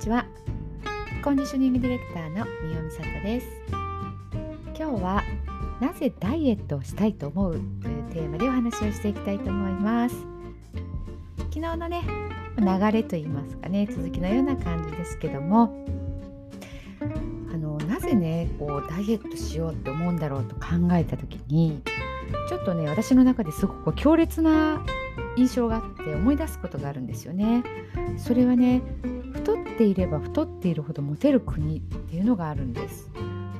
ちは。コンディショニングディレクターの三尾美里です。今日はなぜダイエットをしたいと思う？というテーマでお話をしていきたいと思います。昨日のね流れと言いますかね続きのような感じですけども。あのなぜねこうダイエットしようって思うんだろうと考えた時にちょっとね私の中ですごく強烈な印象があって思い出すことがあるんですよね。それはね太っていれば太っているほどモテる国っていうのがあるんです。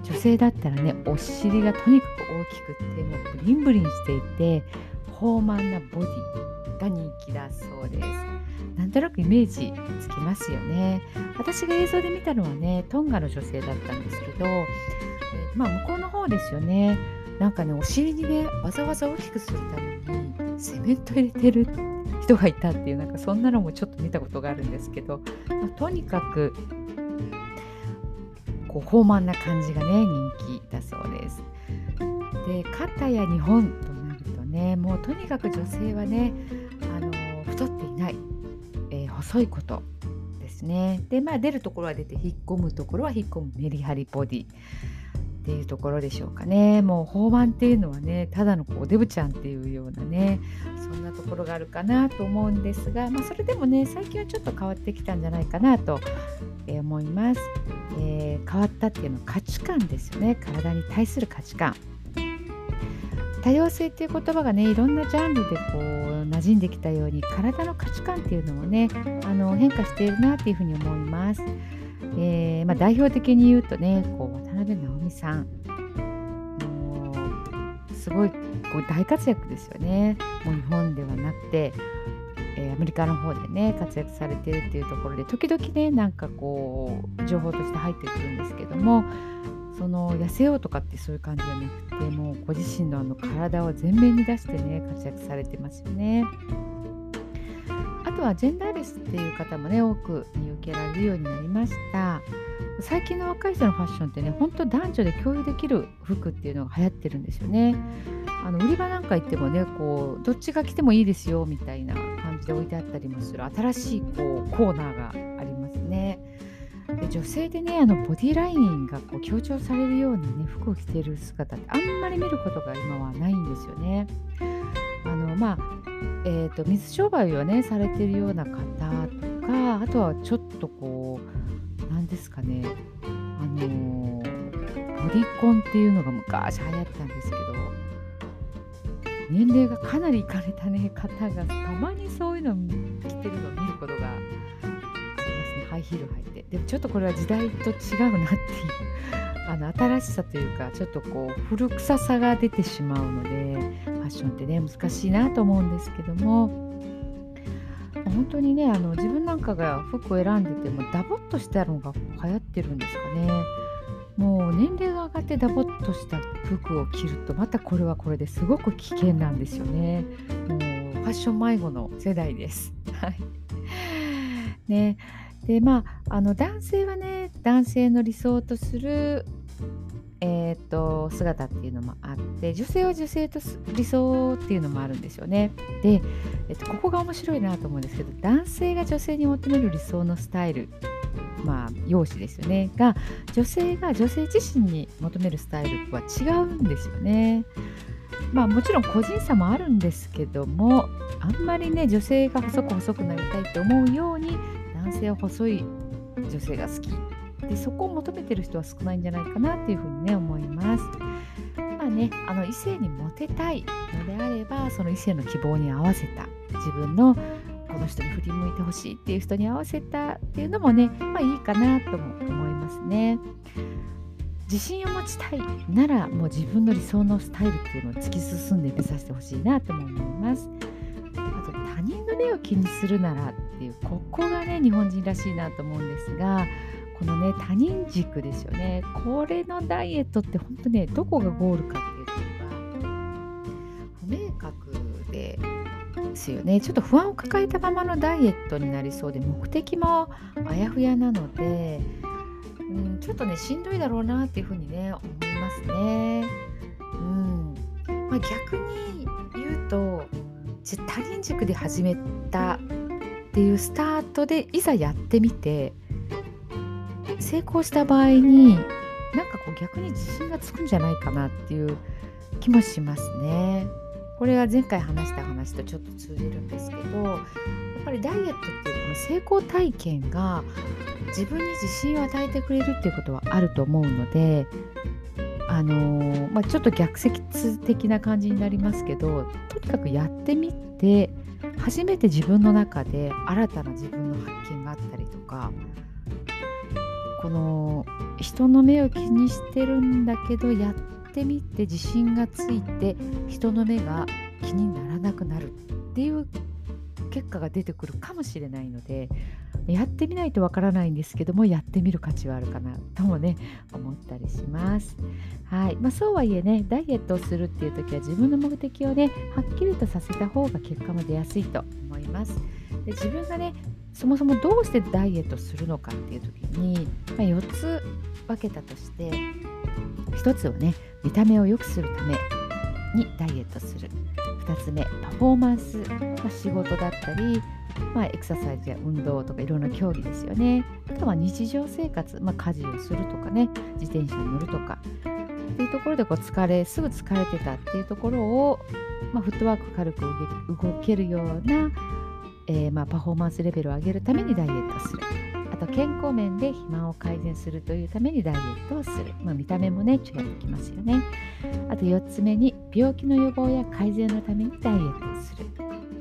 女性だったらねお尻がとにかく大きくってもうブリンブリンしていて豊満なボディが人気だそうです。なんとなくイメージつきますよね。私が映像で見たのはねトンガの女性だったんですけど、えー、まあ向こうの方ですよね。なんかねお尻にねわざわざ大きくするためにセメント入れてる人がいたっていうなんかそんなのもちょっと見たことがあるんですけど、まあ、とにかくこう豊満な感じがね人気だそうです。で肩や日本となるとねもうとにかく女性はねあの太っていない、えー、細いことですね。でまあ出るところは出て引っ込むところは引っ込むメリハリボディ。っていうところでしょうかね。もう法盤っていうのはねただのこうデブちゃんっていうようなねそんなところがあるかなと思うんですが、まあ、それでもね最近はちょっと変わってきたんじゃないかなと思います、えー、変わったっていうのは価値観ですよね。体に対する価値観。多様性っていう言葉がねいろんなジャンルでこう馴染んできたように体の価値観っていうのもねあの変化しているなっていうふうに思います。えー、まあ、代表的に言うとねこう渡辺直美さんもうすごいこう大活躍ですよねもう日本ではなくて、えー、アメリカの方でね活躍されてるっていうところで時々ねなんかこう情報として入ってくるんですけどもその痩せようとかってそういう感じじゃなくてもうご自身のあの体を前面に出してね活躍されてますよね。とはジェンダーレスっていう方もね多く見受けられるようになりました。最近の若い人のファッションってねほんと男女で共有できる服っていうのが流行ってるんですよね。あの売り場なんか行ってもねこうどっちが着てもいいですよみたいな感じで置いてあったりもする新しいこうコーナーがありますね。で女性でねあのボディラインがこう強調されるようなね服を着てる姿ってあんまり見ることが今はないんですよね。あのまあえーと、水商売をねされてるような方とかあとはちょっとこう何ですかねあのボディコンっていうのが昔流行ったんですけど年齢がかなりいかれた、ね、方がたまにそういうの着てるのを見ることがありますね。ハイヒール履いて。でもちょっとこれは時代と違うなっていうあの新しさというかちょっとこう古臭さが出てしまうのでファッションってね難しいなと思うんですけども。本当にねあの自分なんかが服を選んでてもダボっとしたのが流行ってるんですかね。もう年齢が上がってダボっとした服を着るとまたこれはこれですごく危険なんですよね。もうファッション迷子の世代です。はい。ね。でまああの男性はね男性の理想とすると、姿っていうのもあって女性は女性と理想っていうのもあるんですよね。で、えーと、ここが面白いなと思うんですけど男性が女性に求める理想のスタイルまあ容姿ですよねが女性が女性自身に求めるスタイルとは違うんですよね。まあもちろん個人差もあるんですけどもあんまりね女性が細く細くなりたいと思うように男性は細い女性が好きでそこを求めてる人は少ないんじゃないかなっていうふうにね思います。まあね、あの異性にモテたいのであればその異性の希望に合わせた自分のこの人に振り向いてほしいっていう人に合わせたっていうのもね、まあいいかなとも思いますね。自信を持ちたいならもう自分の理想のスタイルっていうのを突き進んで目指してほしいなとも思います。あと他人の目を気にするならっていうここがね日本人らしいなと思うんですがこのね他人軸ですよね。これのダイエットって本当ねどこがゴールかっていうのが不明確ですよね。ちょっと不安を抱えたままのダイエットになりそうで目的もあやふやなので、うん、ちょっとねしんどいだろうなっていうふうにね思いますね。うん。まあ、逆に言うと他人軸で始めたっていうスタートでいざやってみて成功した場合になんかこう逆に自信がつくんじゃないかなっていう気もしますね。これは前回話した話とちょっと通じるんですけどやっぱりダイエットっていうこの成功体験が自分に自信を与えてくれるっていうことはあると思うのであのー、まあ、ちょっと逆説的な感じになりますけどとにかくやってみて初めて自分の中で新たな自分の発見があったりとかこの人の目を気にしてるんだけどやってみて自信がついて人の目が気にならなくなるっていう結果が出てくるかもしれないのでやってみないとわからないんですけどもやってみる価値はあるかなともね思ったりします。はいまあ、そうはいえねダイエットをするっていう時は自分の目的をねはっきりとさせた方が結果も出やすいと思います。で自分がねそもそもどうしてダイエットするのかっていう時に、まあ、4つ分けたとして1つはね見た目を良くするためにダイエットする2つ目パフォーマンス、まあ、仕事だったり、まあ、エクササイズや運動とかいろんな競技ですよね。あとは日常生活、まあ、家事をするとかね自転車に乗るとか。っていうところでこう疲れすぐ疲れてたっていうところを、まあ、フットワーク軽く動けるような、えー、まあパフォーマンスレベルを上げるためにダイエットする。あと健康面で肥満を改善するというためにダイエットをする、まあ、見た目もね違ってきますよね。あと4つ目に病気の予防や改善のためにダイエットをする、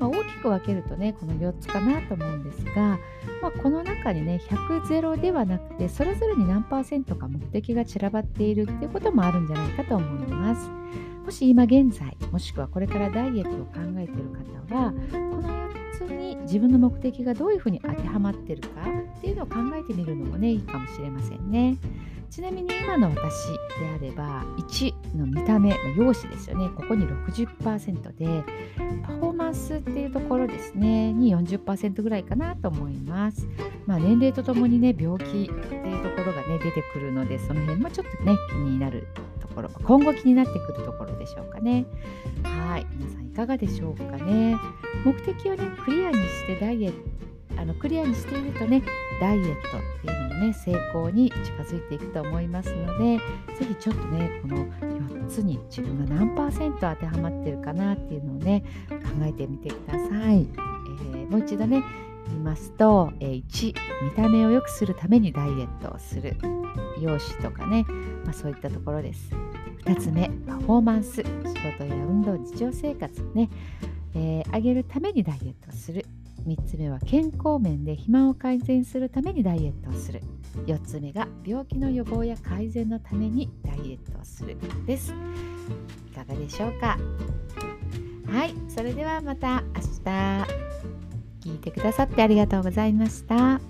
まあ、大きく分けるとねこの4つかなと思うんですが、まあ、この中にね100ゼロではなくてそれぞれに何パーセントか目的が散らばっているっていうこともあるんじゃないかと思いますもし今現在もしくはこれからダイエットを考えている方はこの4つに自分の目的がどういうふうに当てはまってるかっていうのを考えてみるのもねいいかもしれませんね。ちなみに今の私であれば1の見た目、まあ、容姿ですよね。ここに60%でパフォーマンスっていうところですね。に40%ぐらいかなと思います、まあ、年齢とともにね病気っていうところがね出てくるのでその辺もちょっとね気になるところ今後気になってくるところでしょうかね。はい。皆さんいかがでしょうかね。目的をねクリアにしてダイエットあのクリアにしているとねダイエットっていうのもね成功に近づいていくと思いますので是非ちょっとねこの4つに自分が何パーセント当てはまってるかなっていうのをね考えてみてください。えー、もう一度ね言いますと、えー、1見た目を良くするためにダイエットをする容姿とかね、まあ、そういったところです。2つ目パフォーマンス仕事や運動日常生活ね、えー、上げるためにダイエットをする3つ目は健康面で肥満を改善するためにダイエットをする。4つ目が病気の予防や改善のためにダイエットをするです。いかがでしょうか？はいそれではまた明日。聞いてくださってありがとうございました。